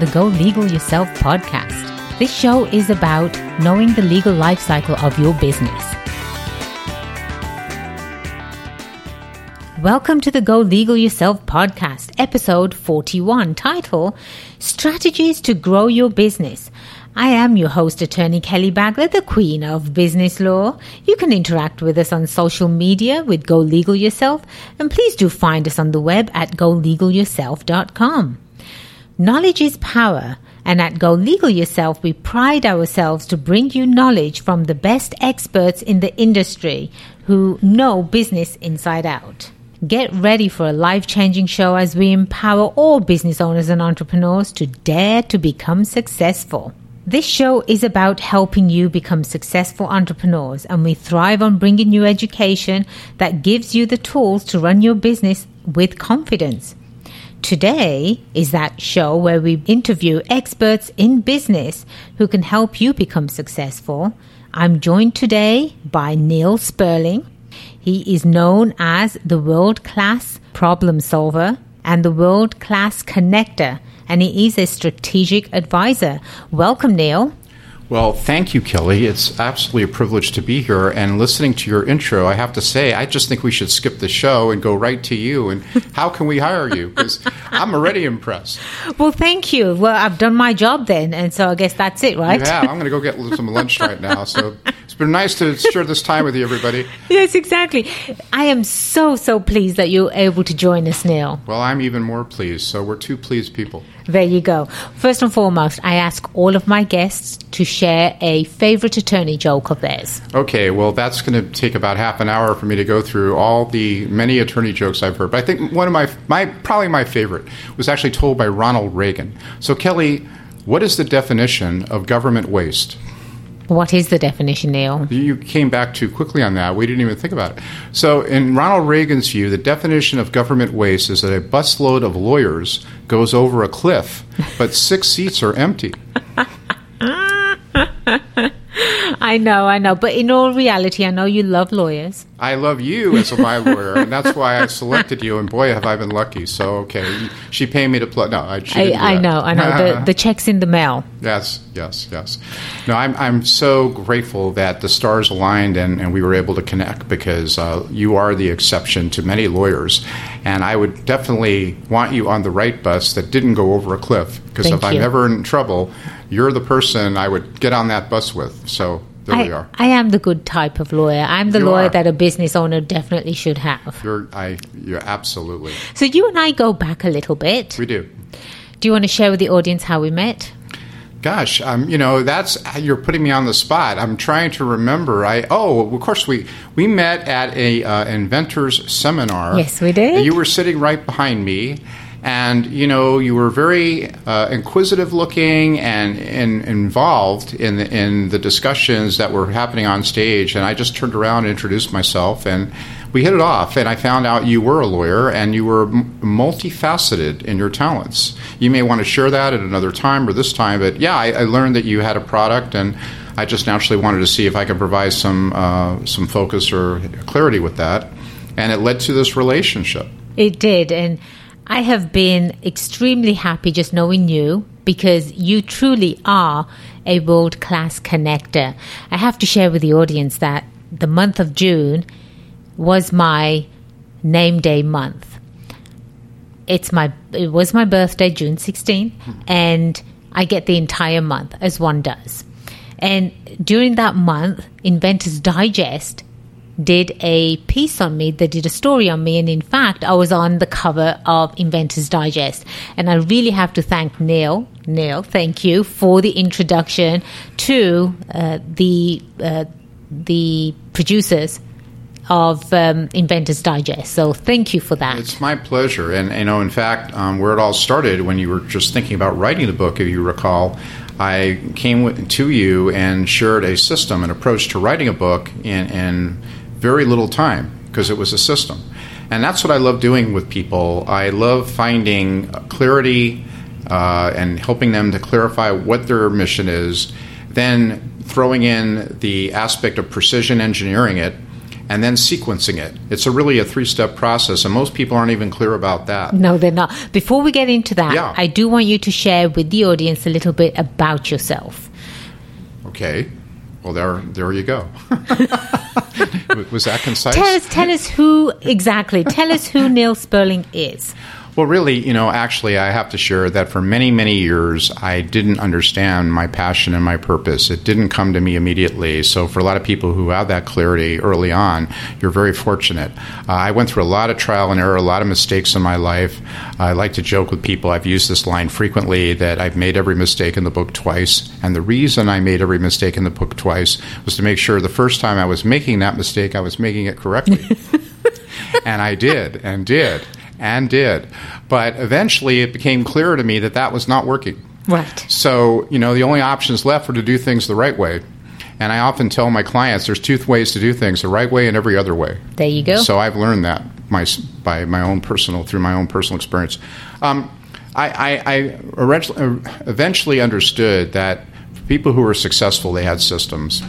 the Go Legal Yourself podcast. This show is about knowing the legal life cycle of your business. Welcome to the Go Legal Yourself podcast, episode 41, title Strategies to Grow Your Business. I am your host, attorney Kelly Bagla, the queen of business law. You can interact with us on social media with Go Legal Yourself, and please do find us on the web at golegalyourself.com. Knowledge is power, and at Go Legal Yourself, we pride ourselves to bring you knowledge from the best experts in the industry who know business inside out. Get ready for a life changing show as we empower all business owners and entrepreneurs to dare to become successful. This show is about helping you become successful entrepreneurs, and we thrive on bringing you education that gives you the tools to run your business with confidence. Today is that show where we interview experts in business who can help you become successful. I'm joined today by Neil Sperling. He is known as the world class problem solver and the world class connector and he is a strategic advisor. Welcome, Neil. Well, thank you, Kelly. It's absolutely a privilege to be here. And listening to your intro, I have to say, I just think we should skip the show and go right to you. And how can we hire you? Because I'm already impressed. Well, thank you. Well, I've done my job then. And so I guess that's it, right? Yeah, I'm going to go get some lunch right now. So it's been nice to share this time with you, everybody. Yes, exactly. I am so, so pleased that you're able to join us, Neil. Well, I'm even more pleased. So we're two pleased people. There you go. First and foremost, I ask all of my guests to share a favorite attorney joke of theirs. Okay, well, that's going to take about half an hour for me to go through all the many attorney jokes I've heard. But I think one of my, my probably my favorite was actually told by Ronald Reagan. So, Kelly, what is the definition of government waste? What is the definition, Neil? You came back too quickly on that. We didn't even think about it. So, in Ronald Reagan's view, the definition of government waste is that a busload of lawyers goes over a cliff, but six seats are empty. I know, I know. But in all reality, I know you love lawyers. I love you as my lawyer, and that's why I selected you. And boy, have I been lucky. So, okay, she paid me to play. No, I, I, I know, I know. the, the check's in the mail. Yes, yes, yes. No, I'm, I'm so grateful that the stars aligned and, and we were able to connect because uh, you are the exception to many lawyers. And I would definitely want you on the right bus that didn't go over a cliff because if you. I'm ever in trouble, you're the person I would get on that bus with. So there I, we are. I am the good type of lawyer. I'm the you lawyer are. that a business owner definitely should have. You're, I, you're absolutely. So you and I go back a little bit. We do. Do you want to share with the audience how we met? Gosh, um, you know that's you're putting me on the spot. I'm trying to remember. I oh, of course we we met at a uh, inventors seminar. Yes, we did. You were sitting right behind me, and you know you were very uh, inquisitive looking and, and involved in the, in the discussions that were happening on stage. And i just turned around and introduced myself and we hit it off. And i found out you were a lawyer and you were m- multifaceted in your talents. You may want to share that at another time or this time but yeah i, I learned that you had a product and i just naturally wanted to see if i could provide some uh, some focus or clarity with that. And it led to this relationship. It did. And I have been extremely happy just knowing you because you truly are a world class connector. I have to share with the audience that the month of June was my name day month. It's my it was my birthday June 16 and I get the entire month as one does. And during that month Inventors Digest did a piece on me. They did a story on me. And in fact, I was on the cover of Inventors Digest. And I really have to thank Neil. Neil, thank you for the introduction to uh, the, uh, the producers of um, Inventors Digest. So thank you for that. It's my pleasure. And, you know, in fact, um, where it all started when you were just thinking about writing the book, if you recall, I came to you and shared a system, an approach to writing a book in very little time because it was a system. And that's what I love doing with people. I love finding clarity uh, and helping them to clarify what their mission is, then throwing in the aspect of precision engineering it, and then sequencing it. It's a really a three step process, and most people aren't even clear about that. No, they're not. Before we get into that, Yeah. I do want you to share with the audience a little bit about yourself. Okay. Well, there, there you go. Was that concise? Tell us, tell us who exactly. Tell us who Neil Sperling is. Well, really, you know, actually, I have to share that for many, many years, I didn't understand my passion and my purpose. It didn't come to me immediately. So, for a lot of people who have that clarity early on, you're very fortunate. Uh, I went through a lot of trial and error, a lot of mistakes in my life. I like to joke with people, I've used this line frequently, that I've made every mistake in the book twice. And the reason I made every mistake in the book twice was to make sure the first time I was making that mistake, I was making it correctly. and I did, and did, and did. But eventually it became clear to me that that was not working. Right. So, you know, the only options left were to do things the right way. And I often tell my clients there's two ways to do things the right way and every other way. There you go. So I've learned that my, by my own personal, through my own personal experience. Um, I, I, I eventually- eventually understood that for people who were successful, they had systems.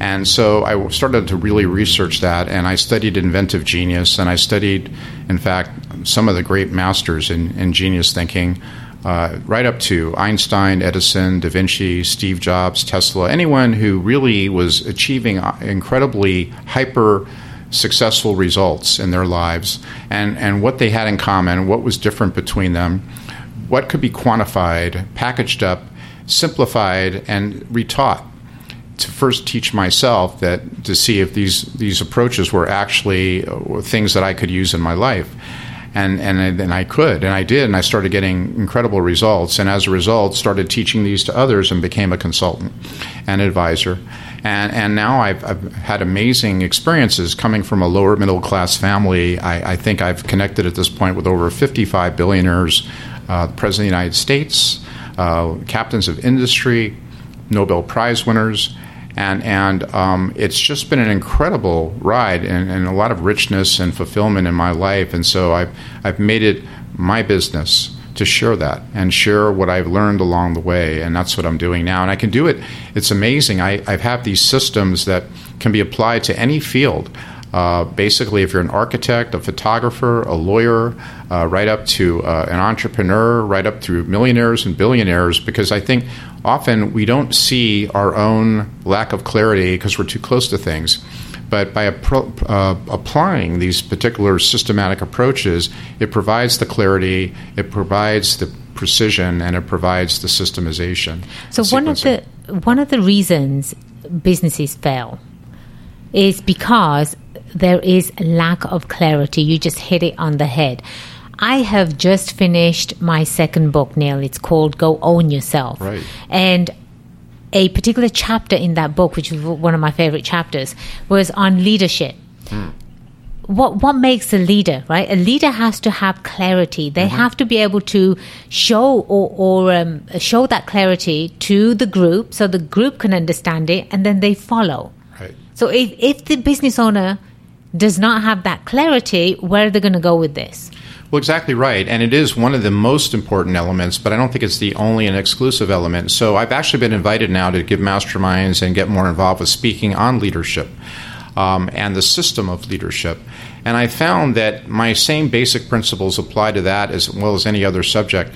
And so I started to really research that, and I studied inventive genius, and I studied, in fact, some of the great masters in, in genius thinking, uh, right up to Einstein, Edison, Da Vinci, Steve Jobs, Tesla, anyone who really was achieving uh, incredibly hyper successful results in their lives, and, and what they had in common, what was different between them, what could be quantified, packaged up, simplified, and retaught to first teach myself that to see if these these approaches were actually uh, things that I could use in my life. And and then I could, and I did, and I started getting incredible results. And as a result, started teaching these to others, and became a consultant and advisor. And and now I've, I've had amazing experiences coming from a lower middle class family. I, I think I've connected at this point with over 55 billionaires, uh, president of the United States, uh, captains of industry, Nobel Prize winners, and and um, it's just been an incredible ride and, and a lot of richness and fulfillment in my life. And so I've I've made it my business to share that and share what I've learned along the way, and that's what I'm doing now. And I can do it. It's amazing. I I have these systems that can be applied to any field. Uh, basically, if you're an architect, a photographer, a lawyer, uh, right up to uh, an entrepreneur, right up through millionaires and billionaires, because I think often we don't see our own lack of clarity because we're too close to things. But by appro- uh, applying these particular systematic approaches, it provides the clarity, it provides the precision, and it provides the systemization. So one of the one of the reasons businesses fail is because there is lack of clarity. You just hit it on the head. I have just finished my second book, Neil. It's called Go Own Yourself. Right. And a particular chapter in that book, which was one of my favorite chapters, was on leadership. What what makes a leader, right? A leader has to have clarity. They have to be able to show or, or um, show that clarity to the group, so the group can understand it, and then they follow. Right. So if if the business owner does not have that clarity, where are they going to go with this? Well, exactly right. And it is one of the most important elements, but I don't think it's the only and exclusive element. So I've actually been invited now to give masterminds and get more involved with speaking on leadership um, and the system of leadership. And I found that my same basic principles apply to that as well as any other subject.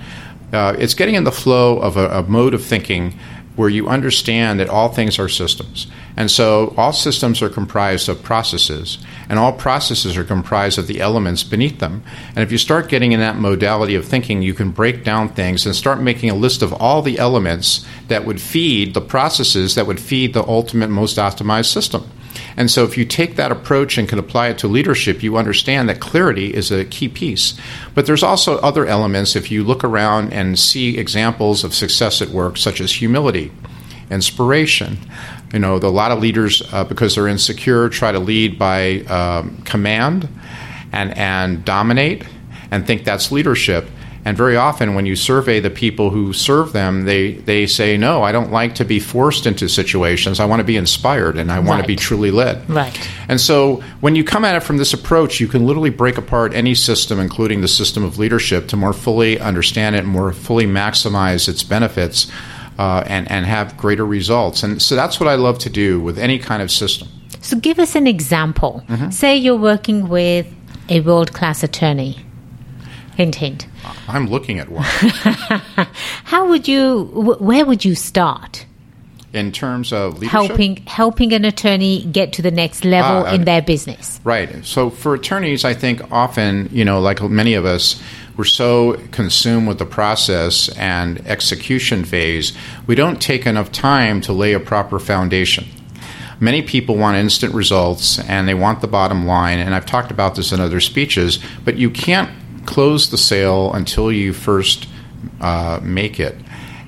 Uh, it's getting in the flow of a, a mode of thinking where you understand that all things are systems. And so all systems are comprised of processes, and all processes are comprised of the elements beneath them. And if you start getting in that modality of thinking, you can break down things and start making a list of all the elements that would feed the processes that would feed the ultimate, most optimized system. And so, if you take that approach and can apply it to leadership, you understand that clarity is a key piece. But there's also other elements if you look around and see examples of success at work, such as humility, inspiration. You know, the, a lot of leaders, uh, because they're insecure, try to lead by um, command and, and dominate and think that's leadership. And very often, when you survey the people who serve them, they, they say, No, I don't like to be forced into situations. I want to be inspired and I want to be truly led. Right. And so, when you come at it from this approach, you can literally break apart any system, including the system of leadership, to more fully understand it, and more fully maximize its benefits, uh, and, and have greater results. And so, that's what I love to do with any kind of system. So give us an example. Say you're working with a world class attorney. Hint, hint. I'm looking at one. How would you, wh- where would you start? In terms of leadership? Helping, helping an attorney get to the next level Ah, in their business. Right. So for attorneys, I think often, you know, like many of us, we're so consumed with the process and execution phase, we don't take enough time to lay a proper foundation. Many people want instant results and they want the bottom line, and I've talked about this in other speeches, but you can't close the sale until you first uh, make it.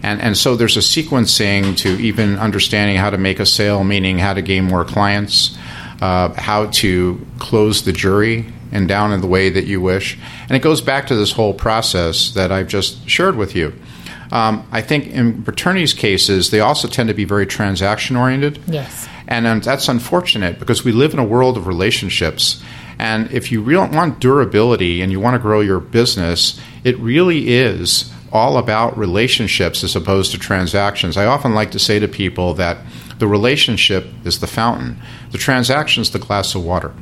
And, and so there's a sequencing to even understanding how to make a sale, meaning how to gain more clients, uh, how to close the jury and down in the way that you wish. And it goes back to this whole process that I've just shared with you. Um, I think in attorneys' cases, they also tend to be very transaction oriented. Yes. And um, that's unfortunate because we live in a world of relationships. And if you really want durability and you want to grow your business, it really is all about relationships as opposed to transactions. I often like to say to people that the relationship is the fountain, the transaction is the glass of water.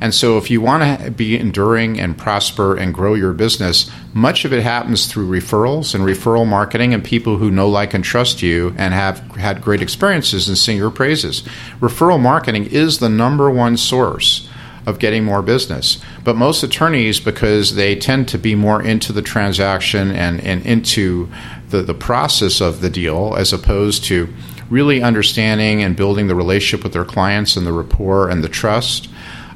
And so, if you want to be enduring and prosper and grow your business, much of it happens through referrals and referral marketing and people who know, like, and trust you and have had great experiences and sing your praises. Referral marketing is the number one source of getting more business. But most attorneys, because they tend to be more into the transaction and, and into the, the process of the deal as opposed to really understanding and building the relationship with their clients and the rapport and the trust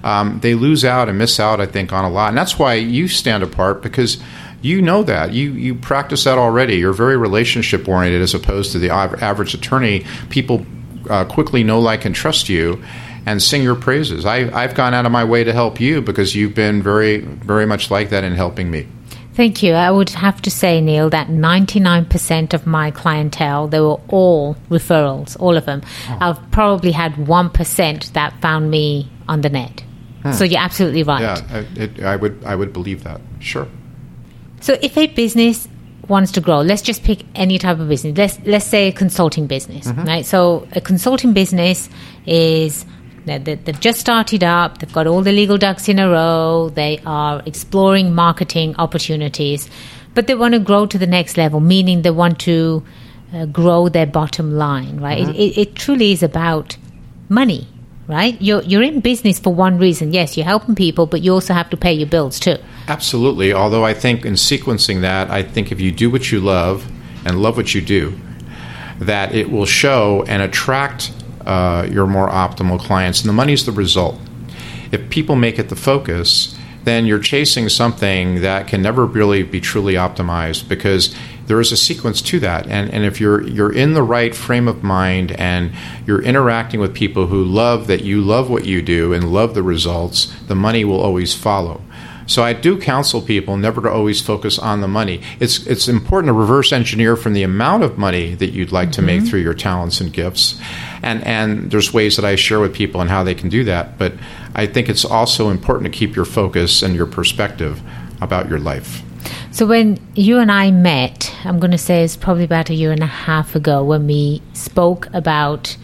um, they lose out and miss out, I think, on a lot. And that's why you stand apart because you know that. You, you practice that already. You're very relationship oriented as opposed to the average attorney. People uh, quickly know, like, and trust you and sing your praises. I, I've gone out of my way to help you because you've been very, very much like that in helping me. Thank you. I would have to say, Neil, that 99% of my clientele, they were all referrals, all of them. I've probably had 1% that found me on the net. So you're absolutely right. Yeah, I, it, I would, I would believe that. Sure. So if a business wants to grow, let's just pick any type of business. Let's let's say a consulting business, right? So a consulting business is they- they- they've just started up. They've got all the legal ducks in a row. They are exploring marketing opportunities, but they want to grow to the next level. Meaning they want to uh, grow their bottom line, right? It, it, it truly is about money, right? You're you're in business for one reason. Yes, you're helping people, but you also have to pay your bills too. Absolutely. Although I think in sequencing that, I think if you do what you love and love what you do, that it will show and attract uh, your more optimal clients. And the money's the result. If people make it the focus, then you're chasing something that can never really be truly optimized because there is a sequence to that. And, and if you're you're in the right frame of mind and you're interacting with people who love that you love what you do and love the results, the money will always follow. So I do counsel people never to always focus on the money. It's it's important to reverse engineer from the amount of money that you'd like to make mm-hmm. through your talents and gifts. And and there's ways that I share with people on how they can do that. But I think it's also important to keep your focus and your perspective about your life. So when you and I met, I'm going to say it's probably about a year and a half ago when we spoke about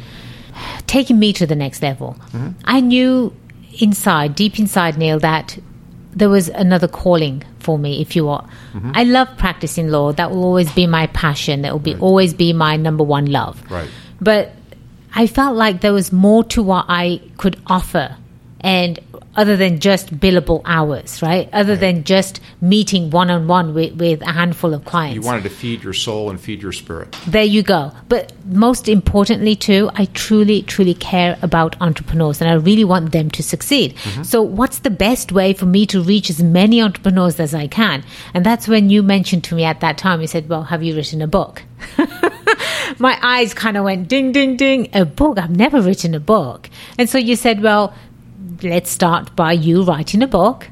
taking me to the next level. Mm-hmm. I knew inside, deep inside, Neil, that there was another calling for me, if you will. Mm-hmm. I love practicing law. That will always be my passion. That will be always be my number one love. Right. But I felt like there was more to what I could offer, and other than just billable hours, right? Other than just meeting one on one with with a handful of clients. You wanted to feed your soul and feed your spirit. There you go. But most importantly, too, I truly, truly care about entrepreneurs and I really want them to succeed. Mm-hmm. So, what's the best way for me to reach as many entrepreneurs as I can? And that's when you mentioned to me at that time, you said, Well, have you written a book? My eyes kind of went ding, ding, ding. A book? I've never written a book. And so you said, Well, let's start by you writing a book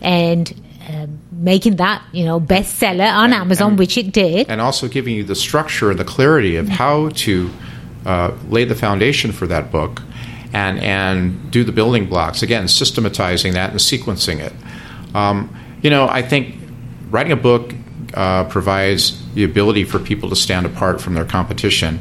and uh, making that, you know, bestseller on Amazon, and- which it did. and also giving you the structure and the clarity of how to uh, lay the foundation for that book and and do the building blocks. Again systematizing that and sequencing it. Um, you know i think writing a book uh, provides the ability for people to stand apart from their competition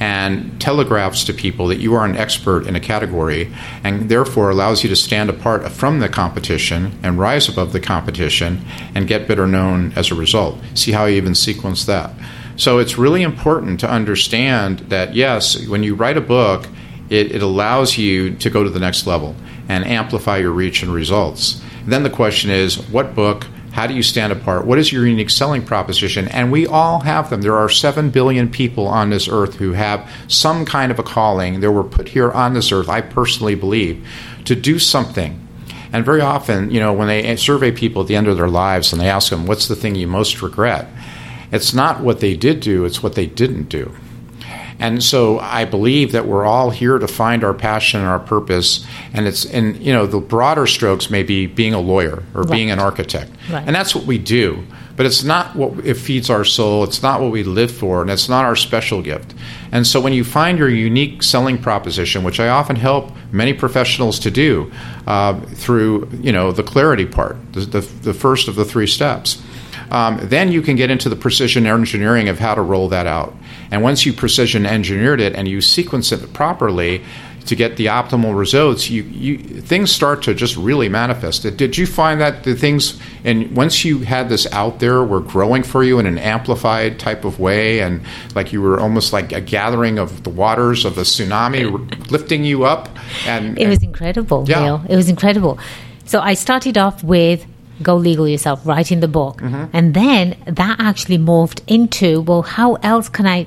and telegraphs to people that you are an expert in a category and therefore allows you to stand apart from the competition and rise above the competition and get better known as a result. See how I even sequence that. So it's really important to understand that, yes, when you write a book, it, it allows you to go to the next level and amplify your reach and results. Then the question is what book? How do you stand apart? What is your unique selling proposition? And we all have them. There are 7 billion people on this earth who have some kind of a calling. They were put here on this earth, I personally believe, to do something. And very often, you know, when they survey people at the end of their lives and they ask them, what's the thing you most regret? It's not what they did do, it's what they didn't do. And so I believe that we're all here to find our passion and our purpose. And it's, and you know, the broader strokes may be being a lawyer or right. being an architect. Right. And that's what we do. But it's not what it feeds our soul. It's not what we live for, and it's not our special gift. And so, when you find your unique selling proposition, which I often help many professionals to do uh, through, you know, the clarity part, the, the, the first of the three steps, um, then you can get into the precision engineering of how to roll that out. And once you precision engineered it and you sequence it properly, to get the optimal results, you, you things start to just really manifest. Did you find that the things and once you had this out there were growing for you in an amplified type of way, and like you were almost like a gathering of the waters of the tsunami lifting you up? And it was incredible. Yeah. Neil. it was incredible. So I started off with go legal yourself, writing the book. Mm-hmm. And then that actually morphed into, well, how else can I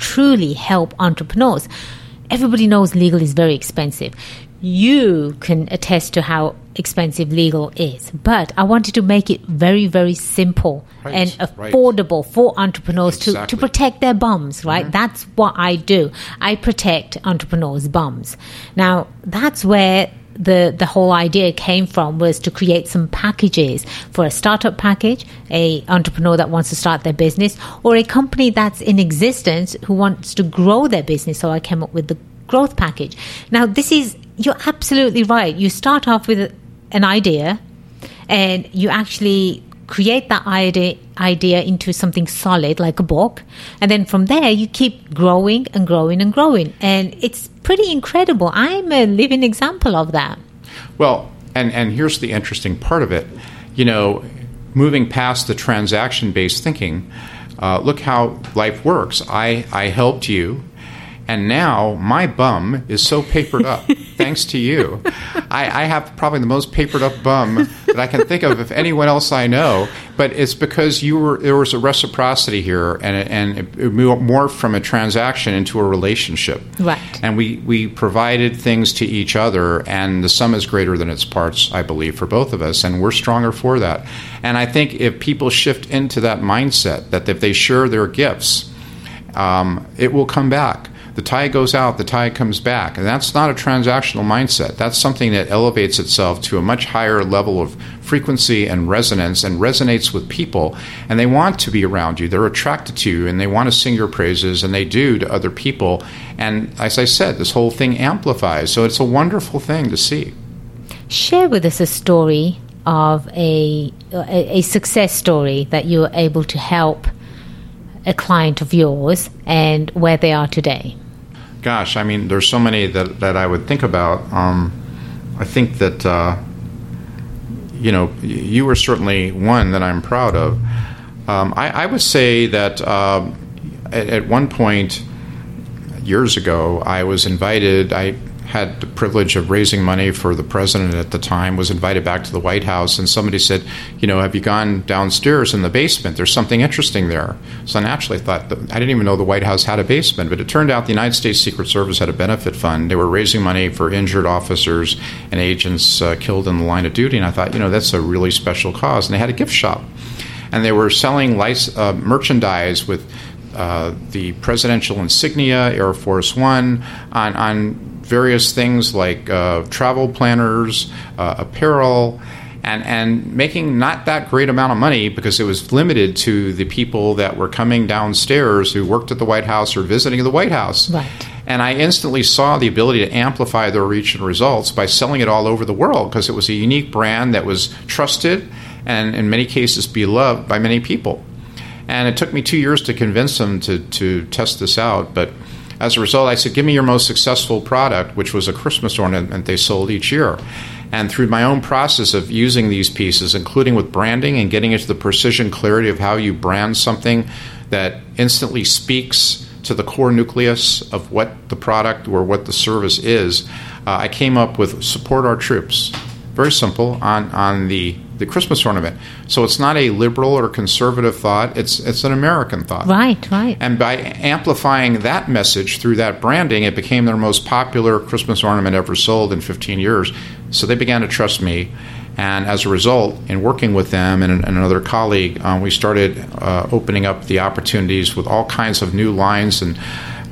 truly help entrepreneurs? Everybody knows legal is very expensive. You can attest to how expensive legal is, but I wanted to make it very, very simple right, and affordable right. for entrepreneurs exactly. to, to protect their bums, right? Mm-hmm. That's what I do. I protect entrepreneurs' bums. Now, that's where the the whole idea came from was to create some packages for a startup package, a entrepreneur that wants to start their business, or a company that's in existence who wants to grow their business. So I came up with the growth package. Now this is you're absolutely right. You start off with an idea, and you actually create that idea idea into something solid like a book. And then from there you keep growing and growing and growing. And it's pretty incredible. I'm a living example of that. Well and and here's the interesting part of it. You know moving past the transaction based thinking uh, look how life works. I i helped you and now my bum is so papered up, thanks to you. I, I, have probably the most papered up bum that I can think of if anyone else I know. But it's because you were there was a reciprocity here, and it, and it morphed from a transaction into a relationship. Right. And we we provided things to each other, and the sum is greater than its parts. I believe for both of us, and we're stronger for that. And I think if people shift into that mindset, that if they share their gifts, um, it will come back the tide goes out, the tide comes back. And that's not a transactional mindset. That's something that elevates itself to a much higher level of frequency and resonance and resonates with people. And they want to be around you. They're attracted to you and they want to sing your praises, and they do to other people. And as I said, this whole thing amplifies. So it's a wonderful thing to see. Share with us a story of a, a, a success story that you were able to help a client of yours and where they are today? Gosh, I mean, there's so many that, that I would think about. Um, I think that, uh, you know, you were certainly one that I'm proud of. Um, I, I, would say that uh, at, at, one point, years ago, I was invited. I had the privilege of raising money for the president at the time, was invited back to the White House, and somebody said, You know, have you gone downstairs in the basement? There's something interesting there. So I naturally thought, that, I didn't even know the White House had a basement, but it turned out the United States Secret Service had a benefit fund. They were raising money for injured officers and agents uh, killed in the line of duty, and I thought, you know, that's a really special cause. And they had a gift shop. And they were selling lic- uh, merchandise with uh, the presidential insignia, Air Force One, on, on various things like uh, travel planners, uh, apparel, and, and making not that great amount of money because it was limited to the people that were coming downstairs who worked at the White House or visiting the White House. Right. And I instantly saw the ability to amplify their reach and results by selling it all over the world because it was a unique brand that was trusted and in many cases beloved by many people. And it took me two years to convince them to, to test this out, but as a result, I said, Give me your most successful product, which was a Christmas ornament they sold each year. And through my own process of using these pieces, including with branding and getting into the precision clarity of how you brand something that instantly speaks to the core nucleus of what the product or what the service is, uh, I came up with support our troops. Very simple on, on the the Christmas ornament. So it's not a liberal or conservative thought, it's, it's an American thought. Right, right. And by amplifying that message through that branding, it became their most popular Christmas ornament ever sold in 15 years. So they began to trust me. And as a result, in working with them and, and another colleague, um, we started uh, opening up the opportunities with all kinds of new lines. And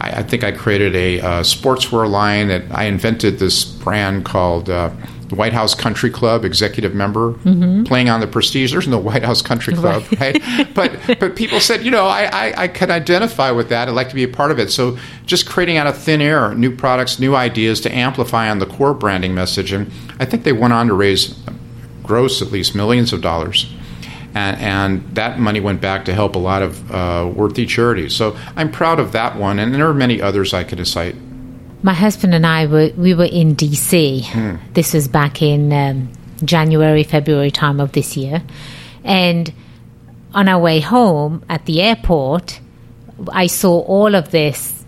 I, I think I created a uh, sportswear line that I invented this brand called. Uh, the White House Country Club executive member mm-hmm. playing on the Prestige. There's no White House Country Club, right? right? but but people said, you know, I, I, I can identify with that. I'd like to be a part of it. So just creating out of thin air new products, new ideas to amplify on the core branding message. And I think they went on to raise gross at least millions of dollars. And, and, that money went back to help a lot of uh, worthy charities. So I'm proud of that one, and there are many others I could cite my husband and I were we were in DC. Mm. This was back in um, January, February time of this year, and on our way home at the airport, I saw all of this,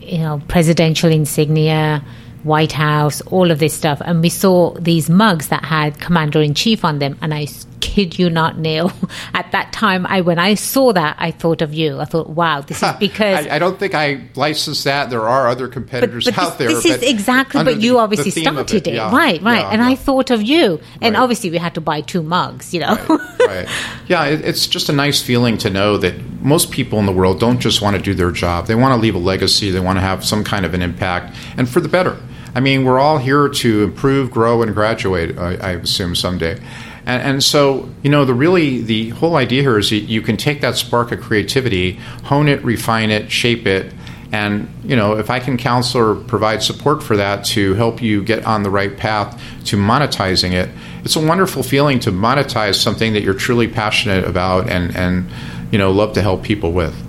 you know, presidential insignia, White House, all of this stuff, and we saw these mugs that had Commander in Chief on them, and I kid you not, Neil. At that time, I when I saw that, I thought of you. I thought, wow, this is because I, I, don't think I licensed that. There are other competitors but, but out this, there. This is exactly, but you obviously started it, yeah, right? Right, yeah, and yeah. I thought of you, and right. obviously we had to buy two mugs, you know. Right. right. Yeah, it, it's just a nice feeling to know that most people in the world don't just want to do their job; they want to leave a legacy. They want to have some kind of an impact, and for the better. I mean, we're all here to improve, grow, and graduate. I, I assume someday. And, and, so, you know, the really the whole idea here is that you can take that spark of creativity, hone it, refine it, shape it, and you know, if I can counsel or provide support for that to help you get on the right path to monetizing it, it's a wonderful feeling to monetize something that you're truly passionate about and and you know love to help people with.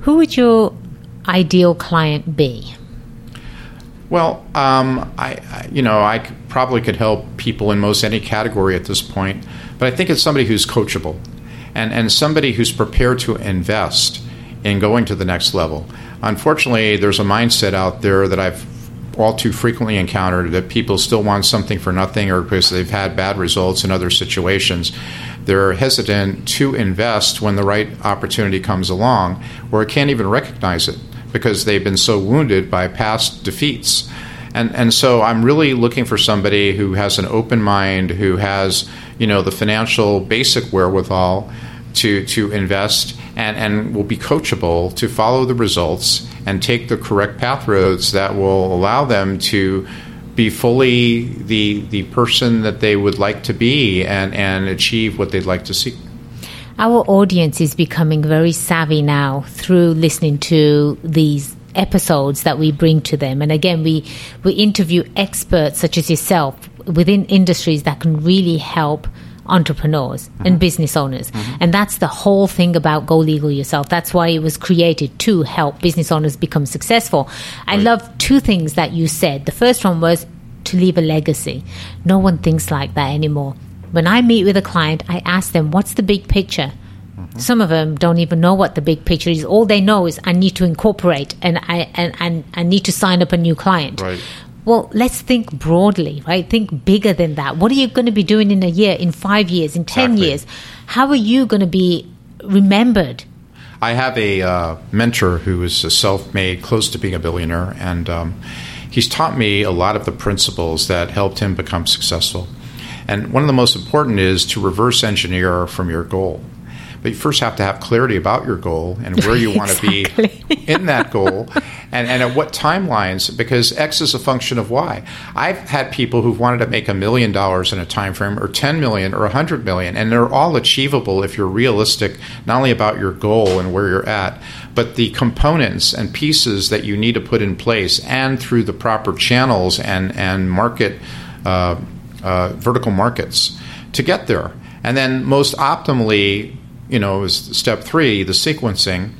Who would your ideal client be? Well, um, I, I, you know, I probably could help people in most any category at this point, but I think it's somebody who's coachable, and and somebody who's prepared to invest in going to the next level. Unfortunately, there's a mindset out there that I've all too frequently encountered that people still want something for nothing or because they've had bad results in other situations. They're hesitant to invest when the right opportunity comes along, or can't even recognize it because they've been so wounded by past defeats. And, and so I'm really looking for somebody who has an open mind, who has you know the financial basic wherewithal to to invest and, and will be coachable to follow the results and take the correct path roads that will allow them to be fully the the person that they would like to be and, and achieve what they'd like to see our audience is becoming very savvy now through listening to these episodes that we bring to them. And again, we, we interview experts such as yourself within industries that can really help entrepreneurs mm-hmm. and business owners. Mm-hmm. And that's the whole thing about Go Legal Yourself. That's why it was created to help business owners become successful. I love two things that you said. The first one was to leave a legacy. No one thinks like that anymore. When I meet with a client, I ask them, what's the big picture? Mm-hmm. Some of them don't even know what the big picture is. All they know is I need to incorporate and I and, and I need to sign up a new client. Right. Well, let's think broadly, right? Think bigger than that. What are you going to be doing in a year, in five years, in ten exactly. years? How are you going to be remembered? I have a uh, mentor who is a self-made, close to being a billionaire, and um, he's taught me a lot of the principles that helped him become successful. And one of the most important is to reverse engineer from your goal. But you first have to have clarity about your goal and where you want to be in that goal and, and at what timelines, because X is a function of Y. I've had people who've wanted to make a million dollars in a time frame or 10 million or 100 million, and they're all achievable if you're realistic, not only about your goal and where you're at, but the components and pieces that you need to put in place and through the proper channels and, and market. Uh, uh, vertical markets to get there. And then, most optimally, you know, is step three, the sequencing.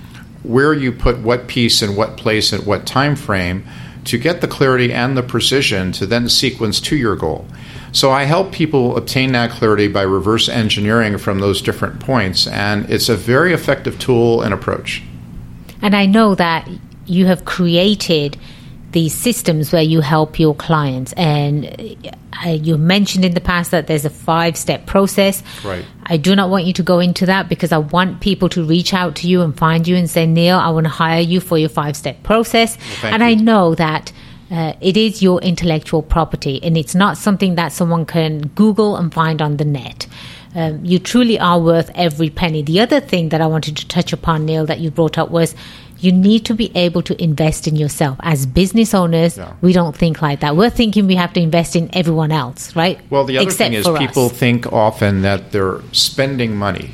where you put what piece in what place at what time frame to get the clarity and the precision to then sequence to your goal. So I help people obtain that clarity by reverse engineering from those different points, and it's a very effective tool and approach. And I know that you have created these systems where you help your clients. And uh, you mentioned in the past that there's a five step process. Right. I do not want you to go into that because I want people to reach out to you and find you and say, Neil, I want to hire you for your five step process. Well, and you. I know that. Uh, it is your intellectual property, and it's not something that someone can Google and find on the net. Um, you truly are worth every penny. The other thing that I wanted to touch upon, Neil, that you brought up was you need to be able to invest in yourself. As business owners, Yeah. we don't think like that. We're thinking we have to invest in everyone else, right? Well, the other Except thing is people us. think often that they're spending money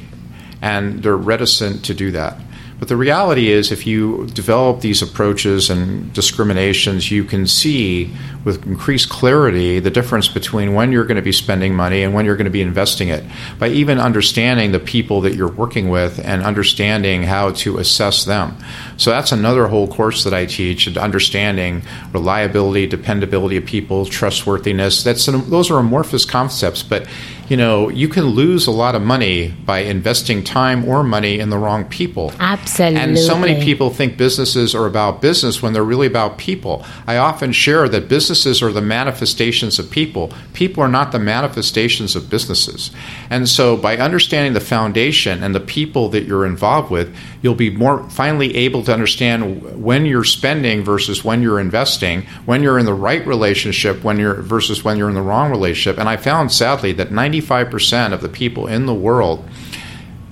and they're reticent to do that. But the reality is, if you develop these approaches and discriminations, you can see with increased clarity the difference between when you're going to be spending money and when you're going to be investing it. By even understanding the people that you're working with and understanding how to assess them. So that's another whole course that I teach: and understanding reliability, dependability of people, trustworthiness. That's those are amorphous concepts, but you know you can lose a lot of money by investing time or money in the wrong people. Absolutely. And so many people think businesses are about business when they're really about people. I often share that businesses are the manifestations of people. People are not the manifestations of businesses. And so by understanding the foundation and the people that you're involved with, you'll be more finally able to understand when you're spending versus when you're investing, when you're in the right relationship when you're versus when you're in the wrong relationship. And I found sadly that 95% of the people in the world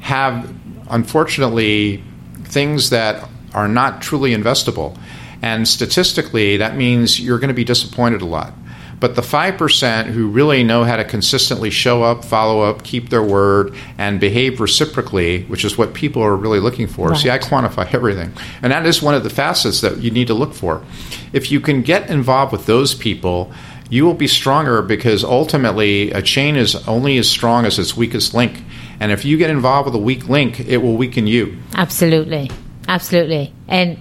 have unfortunately things that are not truly investable. And statistically, that means you're going to be disappointed a lot. But the 5% who really know how to consistently show up, follow up, keep their word, and behave reciprocally, which is what people are really looking for. See, I quantify everything. And that is one of the facets that you need to look for. If you can get involved with those people, you will be stronger because ultimately a chain is only as strong as its weakest link. And if you get involved with a weak link, it will weaken you. Absolutely. Absolutely. And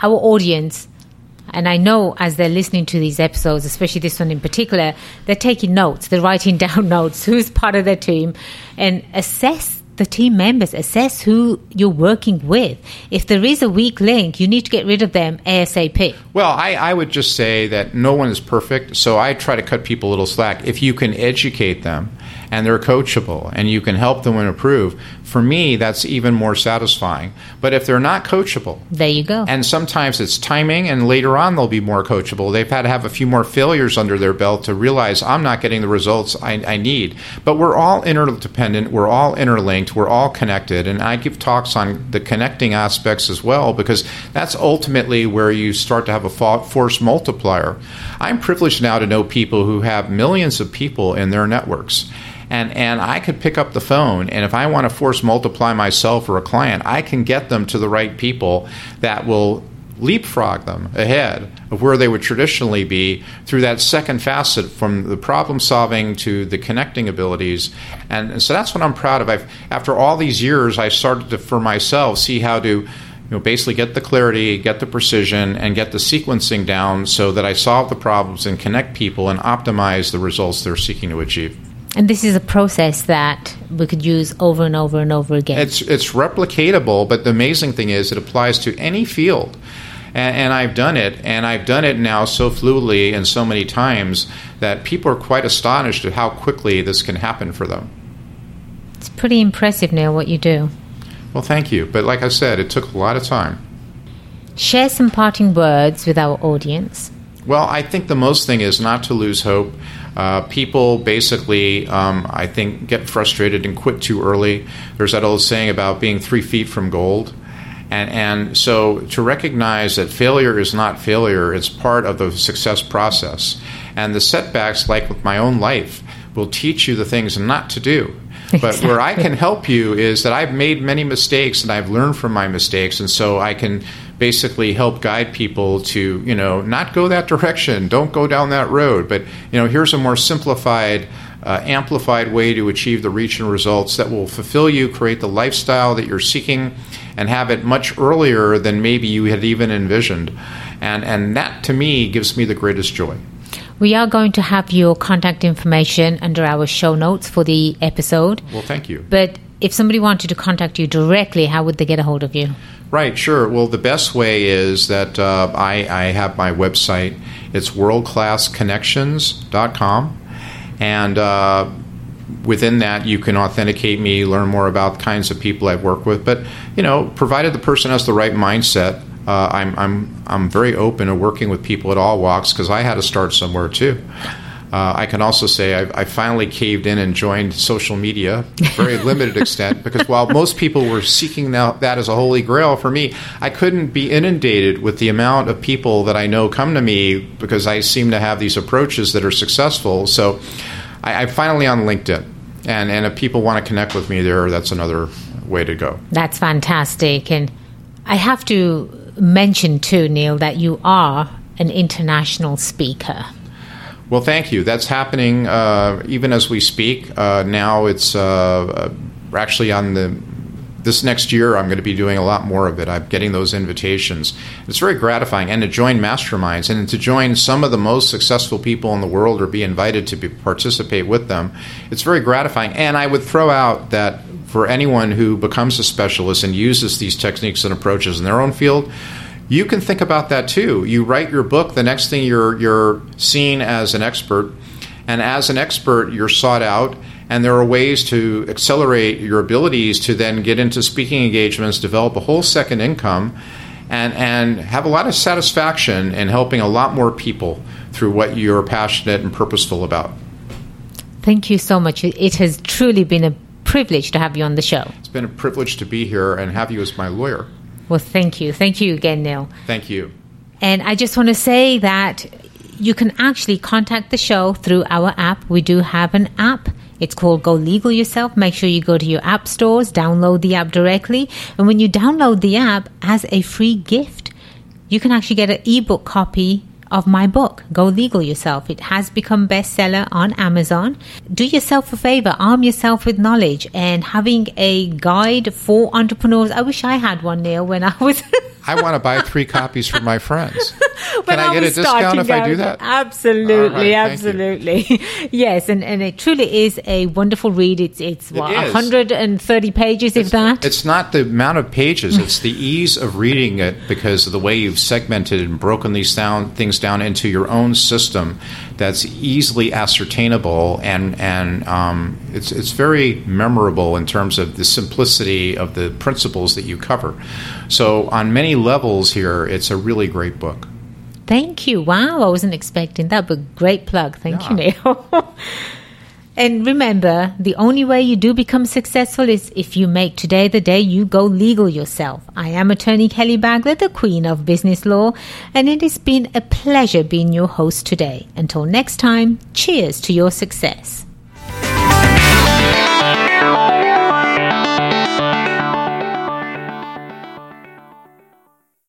our audience, and I know as they're listening to these episodes, especially this one in particular, they're taking notes, they're writing down notes, who's part of their team, and assess the team members, assess who you're working with. If there is a weak link, you need to get rid of them ASAP. Well, I, I would just say that no one is perfect, so I try to cut people a little slack. If you can educate them and they're coachable and you can help them and improve, for me, that's even more satisfying. But if they're not coachable, There you go. and sometimes it's timing, and later on they'll be more coachable. They've had to have a few more failures under their belt to realize I'm not getting the results I, I need. But we're all interdependent, we're all interlinked, we're all connected. And I give talks on the connecting aspects as well because that's ultimately where you start to have a force multiplier. I'm privileged now to know people who have millions of people in their networks and and I could pick up the phone and if I want to force multiply myself or a client, I can get them to the right people that will leapfrog them ahead of where they would traditionally be through that second facet from the problem solving to the connecting abilities and, and so that's what I'm proud of I've, after all these years I started to for myself see how to you know, basically get the clarity, get the precision, and get the sequencing down so that I solve the problems and connect people and optimize the results they're seeking to achieve. And this is a process that we could use over and over and over again. It's it's replicatable, but the amazing thing is it applies to any field. And, and I've done it, and I've done it now so fluidly and so many times that people are quite astonished at how quickly this can happen for them. it's pretty impressive, now what you do. Well, thank you. But like I said, it took a lot of time. Share some parting words with our audience. Well, I think the most thing is not to lose hope. Uh, people basically, um, I think, get frustrated and quit too early. There's that old saying about being three feet from gold. And, and so to recognize that failure is not failure, it's part of the success process. And the setbacks, like with my own life, will teach you the things not to do. But where I can help you is that I've made many mistakes and I've learned from my mistakes. And so I can basically help guide people to, you know, not go that direction, don't go down that road. But, you know, here's a more simplified, uh, amplified way to achieve the reach and results that will fulfill you, create the lifestyle that you're seeking, and have it much earlier than maybe you had even envisioned. And, and that to me gives me the greatest joy. We are going to have your contact information under our show notes for the episode. Well, thank you. But if somebody wanted to contact you directly, how would they get a hold of you? Right, sure. Well, the best way is that uh, I, I have my website. It's worldclassconnections.com. And uh, within that, you can authenticate me, learn more about the kinds of people I've worked with. But, you know, provided the person has the right mindset, uh, I'm, I'm, I'm very open to working with people at all walks because I had to start somewhere too. Uh, I can also say I've, I finally caved in and joined social media, to a very limited extent, because while most people were seeking that, that as a holy grail, for me, I couldn't be inundated with the amount of people that I know come to me because I seem to have these approaches that are successful. So I, I'm finally on LinkedIn, and, and if people want to connect with me there, that's another way to go. That's fantastic. And I have to mention too, Neil, that you are an international speaker. Well, thank you. That's happening uh, even as we speak. Uh, now it's uh, actually on the this next year. I'm going to be doing a lot more of it. I'm getting those invitations. It's very gratifying, and to join masterminds and to join some of the most successful people in the world or be invited to be, participate with them. It's very gratifying. And I would throw out that for anyone who becomes a specialist and uses these techniques and approaches in their own field you can think about that too. You write your book, the next thing you're you're seen as an expert, and as an expert, you're sought out. And there are ways to accelerate your abilities to then get into speaking engagements, develop a whole second income, and, and have a lot of satisfaction in helping a lot more people through what you're passionate and purposeful about. Thank you so much. It has truly been a privilege to have you on the show. It's been a privilege to be here and have you as my lawyer. Well, thank you. Thank you again, Neil. Thank you. And I just want to say that you can actually contact the show through our app. We do have an app. It's called Go Legal Yourself. Make sure you go to your app stores, download the app directly. And when you download the app as a free gift, you can actually get an ebook copy of my book, Go Legal Yourself. It has become bestseller on Amazon. Do yourself a favor, arm yourself with knowledge and having a guide for entrepreneurs. I wish I had one, Neil, when I was. I want to buy three copies for my friends. Can I, get a discount if out, I do that? Absolutely, right, absolutely. yes, and, and it truly is a wonderful read. It's it's what, 130 pages, it's, if that? It's not the amount of pages, it's the ease of reading it because of the way you've segmented and broken these down, things down into your own system that's easily ascertainable and, and um, it's, it's very memorable in terms of the simplicity of the principles that you cover. So, on many levels here, it's a really great book. Thank you. Wow, I wasn't expecting that, but great plug. Thank yeah. you, Neil. and remember, the only way you do become successful is if you make today the day you go legal yourself. I am attorney Kelly Bagla, the queen of business law, and it has been a pleasure being your host today. Until next time, cheers to your success.